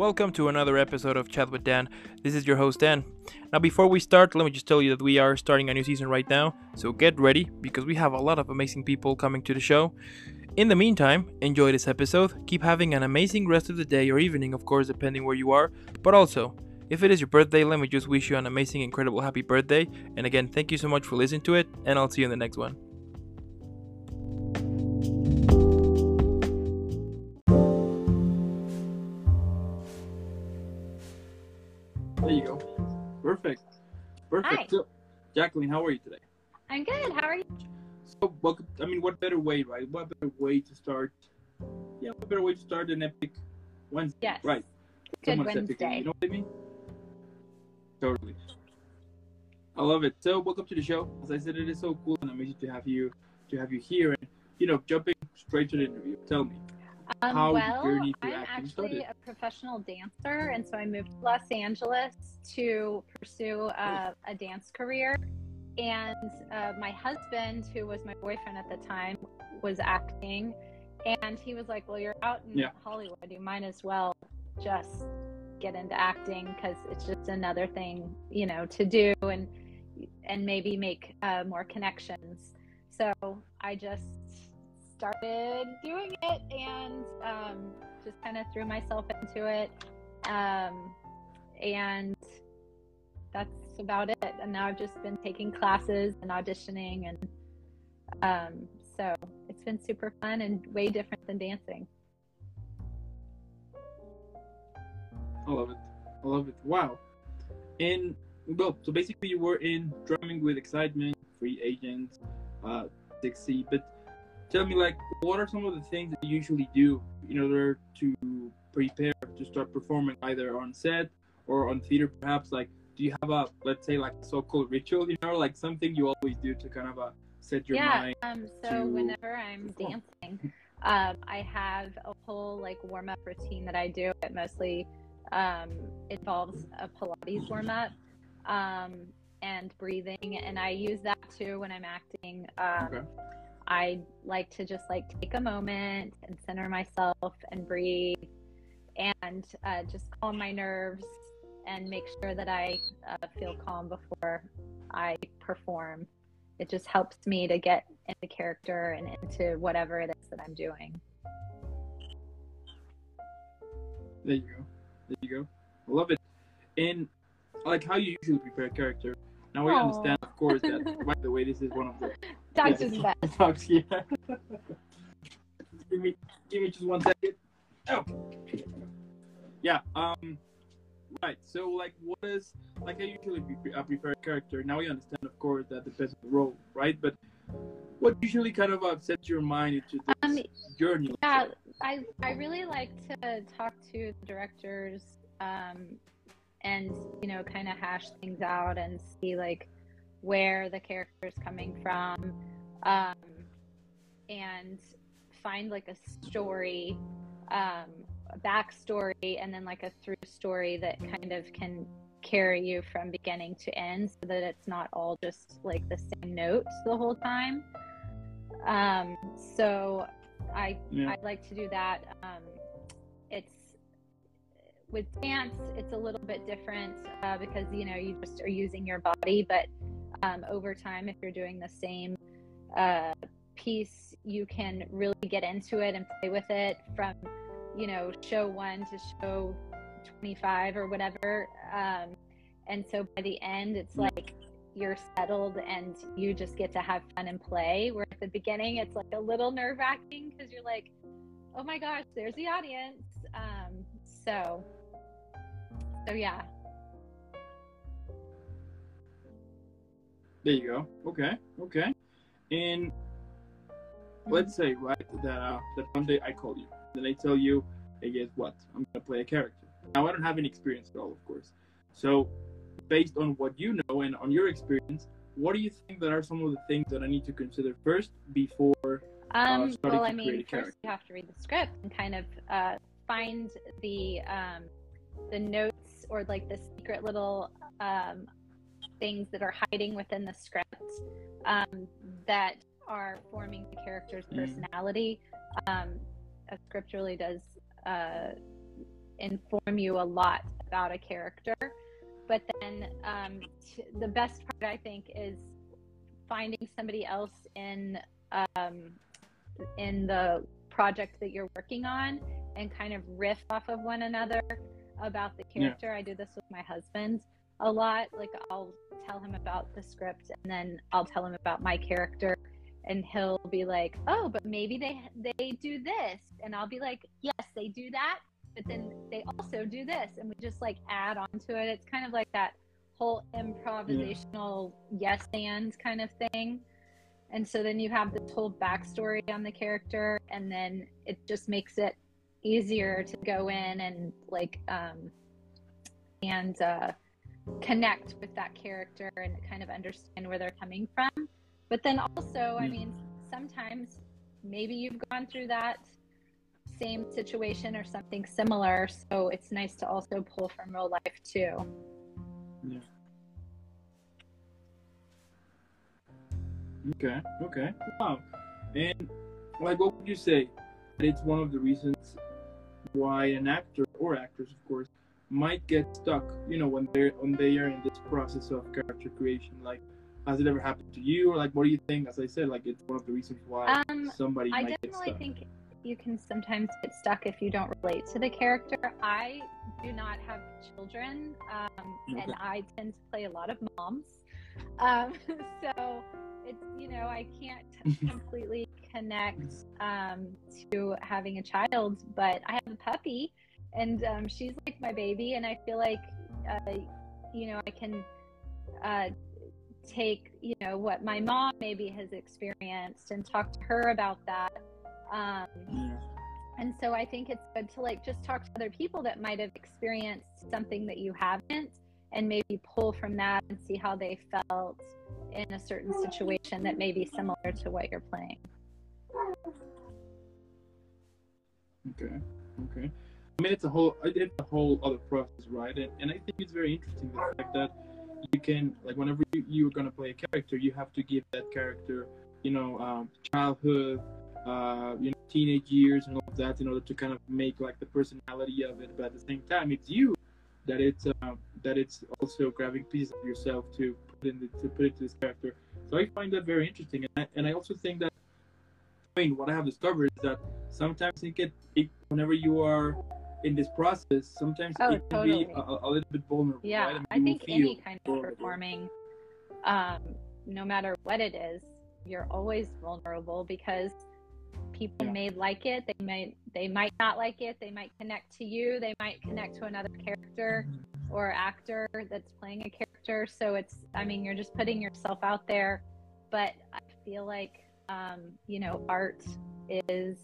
Welcome to another episode of Chat with Dan. This is your host Dan. Now, before we start, let me just tell you that we are starting a new season right now, so get ready because we have a lot of amazing people coming to the show. In the meantime, enjoy this episode, keep having an amazing rest of the day or evening, of course, depending where you are, but also, if it is your birthday, let me just wish you an amazing, incredible, happy birthday. And again, thank you so much for listening to it, and I'll see you in the next one. Perfect. Hi. So, Jacqueline, how are you today? I'm good. How are you? So, welcome. I mean, what better way, right? What better way to start? Yeah, what better way to start an epic Wednesday? Yes. Right. Good Someone's epic, Wednesday. You know what I mean? Totally. I love it. So, welcome to the show. As I said, it is so cool and amazing to have you to have you here. And you know, jumping straight to the interview. Tell me. Um, How well, your journey to I'm actually started. a professional dancer, and so I moved to Los Angeles to pursue uh, a dance career. And uh, my husband, who was my boyfriend at the time, was acting, and he was like, "Well, you're out in Yeah. Hollywood. You might as well just get into acting because it's just another thing, you know, to do and and maybe make uh, more connections." So I just started doing it and um, just kind of threw myself into it. Um, and that's about it. And now I've just been taking classes and auditioning. And um, so it's been super fun and way different than dancing. I love it. I love it. Wow. And well, so basically, you were in drumming with excitement, free agents, uh, Dixie. But tell me, like, what are some of the things that you usually do in order to prepare to start performing, either on set or on theater, perhaps? Like, do you have a, let's say, like, so-called ritual? You know, like something you always do to kind of uh, set your yeah. mind. Um, so to whenever I'm perform. dancing, um, I have a whole like warm up routine that I do. It mostly um, involves a Pilates warm up um, and breathing, and I use that too when I'm acting. Um, Okay. I like to just like take a moment and center myself and breathe and uh, just calm my nerves and make sure that I uh, feel calm before I perform. It just helps me to get into character and into whatever it is that I'm doing. There you go. There you go. I love it. And I like how you usually prepare character. Now we Aw. understand, of course, that by the way, this is one of the Doctor's yeah, best. dogs here. give me, give me just one second. Oh. Yeah. Um. Right. So, like, what is like I usually pre- uh, prepare a character. Now we understand, of course, that depends on the role, right? But what usually kind of uh, sets your mind into this Um, journey? Yeah. I I really like to talk to the directors um, and you know kind of hash things out and see like where the character is coming from um, and find like a story um, a backstory and then like a through story that kind of can carry you from beginning to end so that it's not all just like the same notes the whole time um, so I Yeah. I like to do that. With dance, it's a little bit different uh, because you know you just are using your body, but um, over time, if you're doing the same uh, piece, you can really get into it and play with it from you know show one to show 25 or whatever. Um, and so by the end, it's like you're settled and you just get to have fun and play. Where at the beginning, it's like a little nerve wracking because you're like, oh my gosh, there's the audience. Um, so, so yeah. There you go. Okay. Okay. And let's say right that uh, that one day I call you, then I tell you, hey, guess what? I'm gonna play a character. Now I don't have any experience at all, of course. So, based on what you know and on your experience, what do you think that are some of the things that I need to consider first before? Um, starting well, to I create a mean, character. first you have to read the script and kind of uh, find the um, the notes or like the secret little um, things that are hiding within the script um, that are forming the character's Mhm. personality. Um, a script really does uh, inform you a lot about a character. But then um, t- the best part, I think, is finding somebody else in um, in the project that you're working on and kind of riff off of one another about the character. Yeah. I do this with my husband a lot. Like I'll tell him about the script and then I'll tell him about my character and he'll be like, "Oh, but maybe they they do this." And I'll be like, "Yes, they do that, but then they also do this." And we just like add on to it. It's kind of like that whole improvisational yeah. yes and kind of thing. And so then you have this whole backstory on the character and then it just makes it easier to go in and like um and uh connect with that character and kind of understand where they're coming from. But then also, I mean, sometimes maybe you've gone through that same situation or something similar. So it's nice to also pull from real life too. Yeah. Okay. Okay. Wow. And like, what would you say? It's one of the reasons why an actor or actress, of course, might get stuck, you know, when they're when they are in this process of character creation. Like, has it ever happened to you, or like, what do you think? As I said, like, it's one of the reasons why um, somebody I might get stuck. I definitely think you can sometimes get stuck if you don't relate to the character. I do not have children, um, okay. and I tend to play a lot of moms. Um, so it's you know I can't completely connect um, to having a child, but I have a puppy and um, she's like my baby and i feel like uh, you know i can uh, take you know what my mom maybe has experienced and talk to her about that um, yeah. and so i think it's good to like just talk to other people that might have experienced something that you haven't and maybe pull from that and see how they felt in a certain situation that may be similar to what you're playing okay okay I mean, it's a whole it's a whole other process, right? And, and I think it's very interesting the fact that you can like whenever you, you're gonna play a character, you have to give that character, you know, um, childhood, uh, you know, teenage years and all of that in order to kind of make like the personality of it. But at the same time, it's you that it's uh, that it's also grabbing pieces of yourself to in the, to put it to this character. So I find that very interesting, and I, and I also think that I mean what I have discovered is that sometimes it get it, whenever you are in this process, sometimes oh, it can totally. be a, a, little bit vulnerable. Yeah, right? I, mean, I think any kind of performing, um, no matter what it is, you're always vulnerable because people yeah. may like it, they might they might not like it, they might connect to you, they might connect to another character mm-hmm. or actor that's playing a character. So it's, I mean, you're just putting yourself out there. But I feel like, um, you know, art is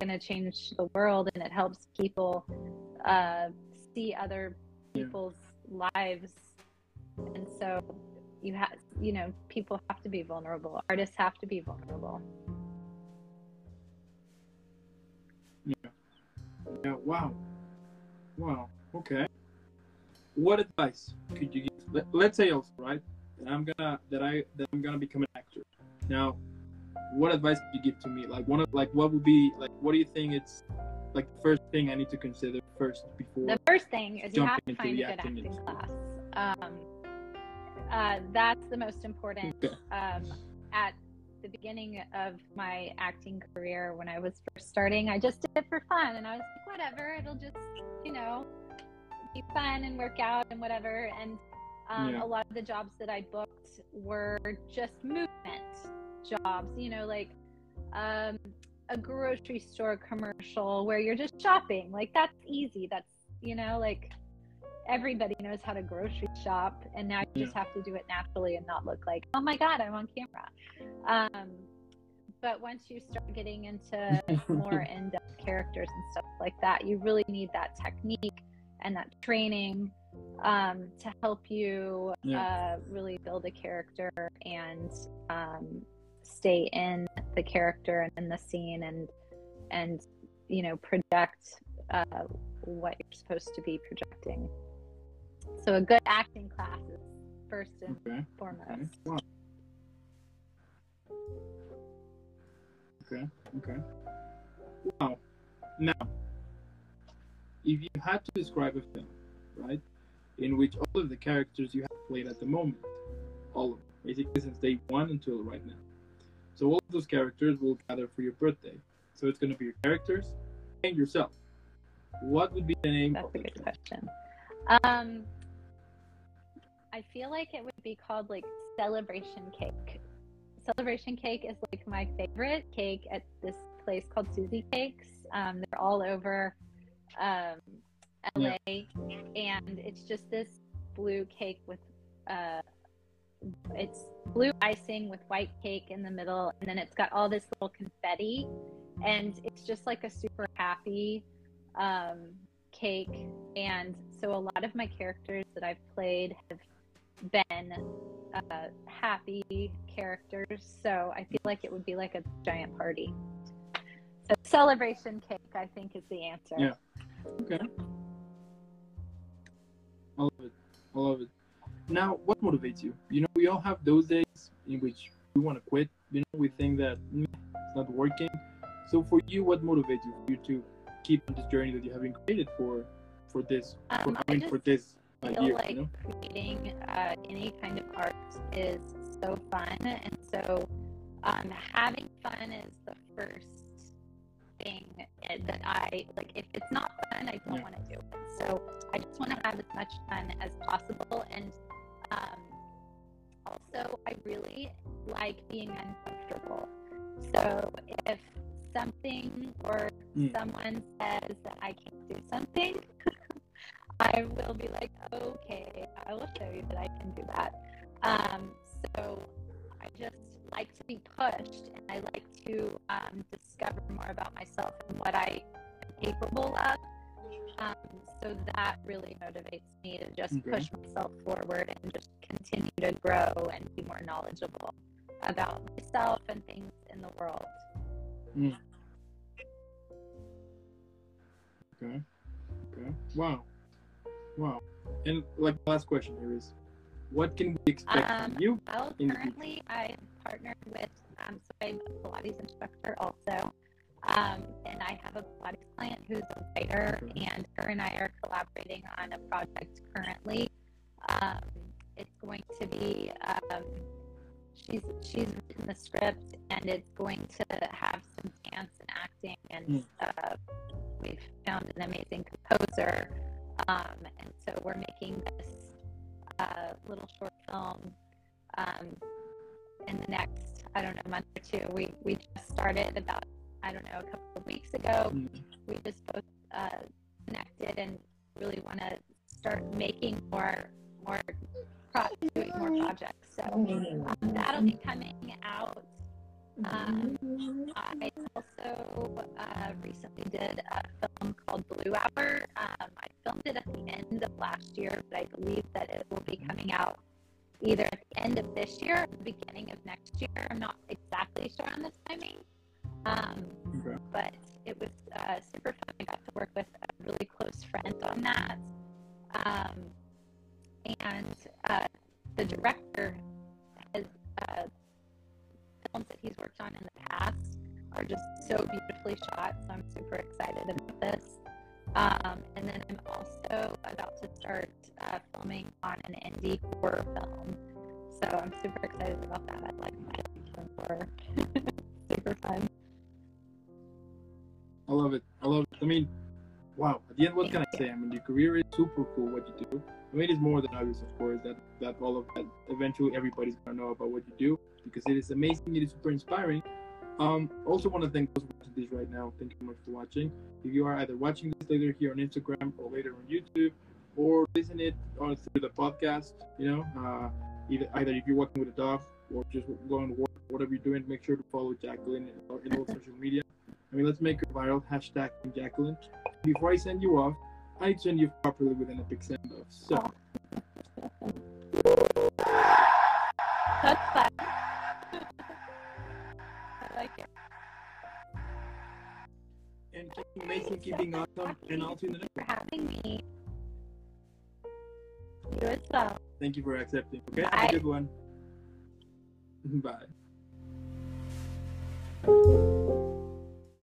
going to change the world and it helps people uh, see other people's yeah. lives. And so you have you know people have to be vulnerable. Artists have to be vulnerable. Yeah. Yeah wow. Wow. Okay what advice could you give Let, let's say also right that i'm gonna that i that i'm gonna become an actor now what advice could you give to me? Like one of like what would be like what do you think it's like the first thing I need to consider first before the first thing is you have to find a good acting, acting class. Um, uh, that's the most important. Okay. Um, at the beginning of my acting career, when I was first starting, I just did it for fun, and I was like, whatever, it'll just you know be fun and work out and whatever. And um, yeah. a lot of the jobs that I booked were just movement jobs, you know, like um, a grocery store commercial where you're just shopping. Like that's easy. That's, you know, like everybody knows how to grocery shop and now you yeah. just have to do it naturally and not look like, oh my God, I'm on camera. Um, but once you start getting into more in-depth characters and stuff like that, you really need that technique and that training um, to help you yeah. uh, really build a character and um, stay in the character and in the scene and and you know project uh, what you're supposed to be projecting. So a good acting class is first and okay. foremost. Okay. Okay. Wow. Now if you had to describe a film, right, in which all of the characters you have played at the moment, all of them, basically since day one until right now. So all of those characters will gather for your birthday. So it's going to be your characters and yourself. What would be the name That's of a good film? question. Um, I feel like it would be called like celebration cake. Celebration cake is like my favorite cake at this place called Susie Cakes. Um, they're all over um, LA, and it's just this blue cake with uh, it's blue icing with white cake in the middle, and then it's got all this little confetti, and it's just like a super happy um, cake. And so a lot of my characters that I've played have been uh, happy characters. So I feel like it would be like a giant party. So celebration cake, I think, is the answer. Yeah. Okay. I love it. I love it. Now, what motivates you? You know, we all have those days in which we want to quit. You know, we think that "Mm, it's not working. So, for you, what motivates you for you to keep on this journey that you have been created for, for this, for, Um, I mean, for this uh, feel year? like You know? creating uh, any kind of art is so fun and so um, having fun is the first thing that i like if it's not fun i don't Yeah. want to do it so i just want to have as much fun as possible and um, also i really like being uncomfortable so if something or Mm. someone says that i can't do something I will be like, okay, I will show you that I can do that. Um, so just like to be pushed and I like to um, discover more about myself and what I am capable of. Um, so that really motivates me to just Okay. push myself forward and just continue to grow and be more knowledgeable about myself and things in the world. Okay. Okay. Wow. Wow. And like last question here is, what can we expect Um, from you? Well, currently I'm partnered with, um, so I'm a Pilates instructor also. Um, and I have a Pilates client who's a writer, Okay. and her and I are collaborating on a project currently. Um, it's going to be, um, she's she's written the script, and it's going to have some dance and acting, and uh, we've found an amazing composer. Um, and so we're making this uh, little short film um, in the next, I don't know, month or two. We we just started about, I don't know, a couple of weeks ago. Mm. We just both uh, connected and really want to start making more more pro- doing more projects. So um, that'll be coming out. Um, I also uh, recently did a film called Blue Hour. Um, I filmed it at the end of last year, but I believe that it will be coming out either at the end of this year or the beginning of next year. I'm not exactly sure on the timing. Um, Okay. but it was uh, super fun. I got to work with a really close friend on that. Um, and uh, the director has uh, he's worked on in the past are just so beautifully shot. So I'm super excited about this. Um, and then I'm also about to start uh, filming on an indie horror film. So I'm super excited about that. I like film horror. super fun. I love it. I love it. I mean, wow. At the end, what can I say? I mean, your career is super cool. What you do. I mean, it's more than obvious, of course, that that all of that eventually everybody's gonna know about what you do because it is amazing. It is super inspiring. Um, also want to thank those watching this right now. Thank you so much for watching. If you are either watching this later here on Instagram or later on YouTube, or listen it on through the podcast, you know, uh, either either if you're walking with a dog or just going to work, whatever you're doing, make sure to follow Jacqueline in, all social media. I mean, let's make her viral. Hashtag Jacqueline. Before I send you off, I send you properly with an epic send off. So, That's fun. I like it. and keep amazing, keeping awesome, and I'll see you in the next for having me. You as well. Thank you for accepting. Okay, Bye. have a good one. Bye.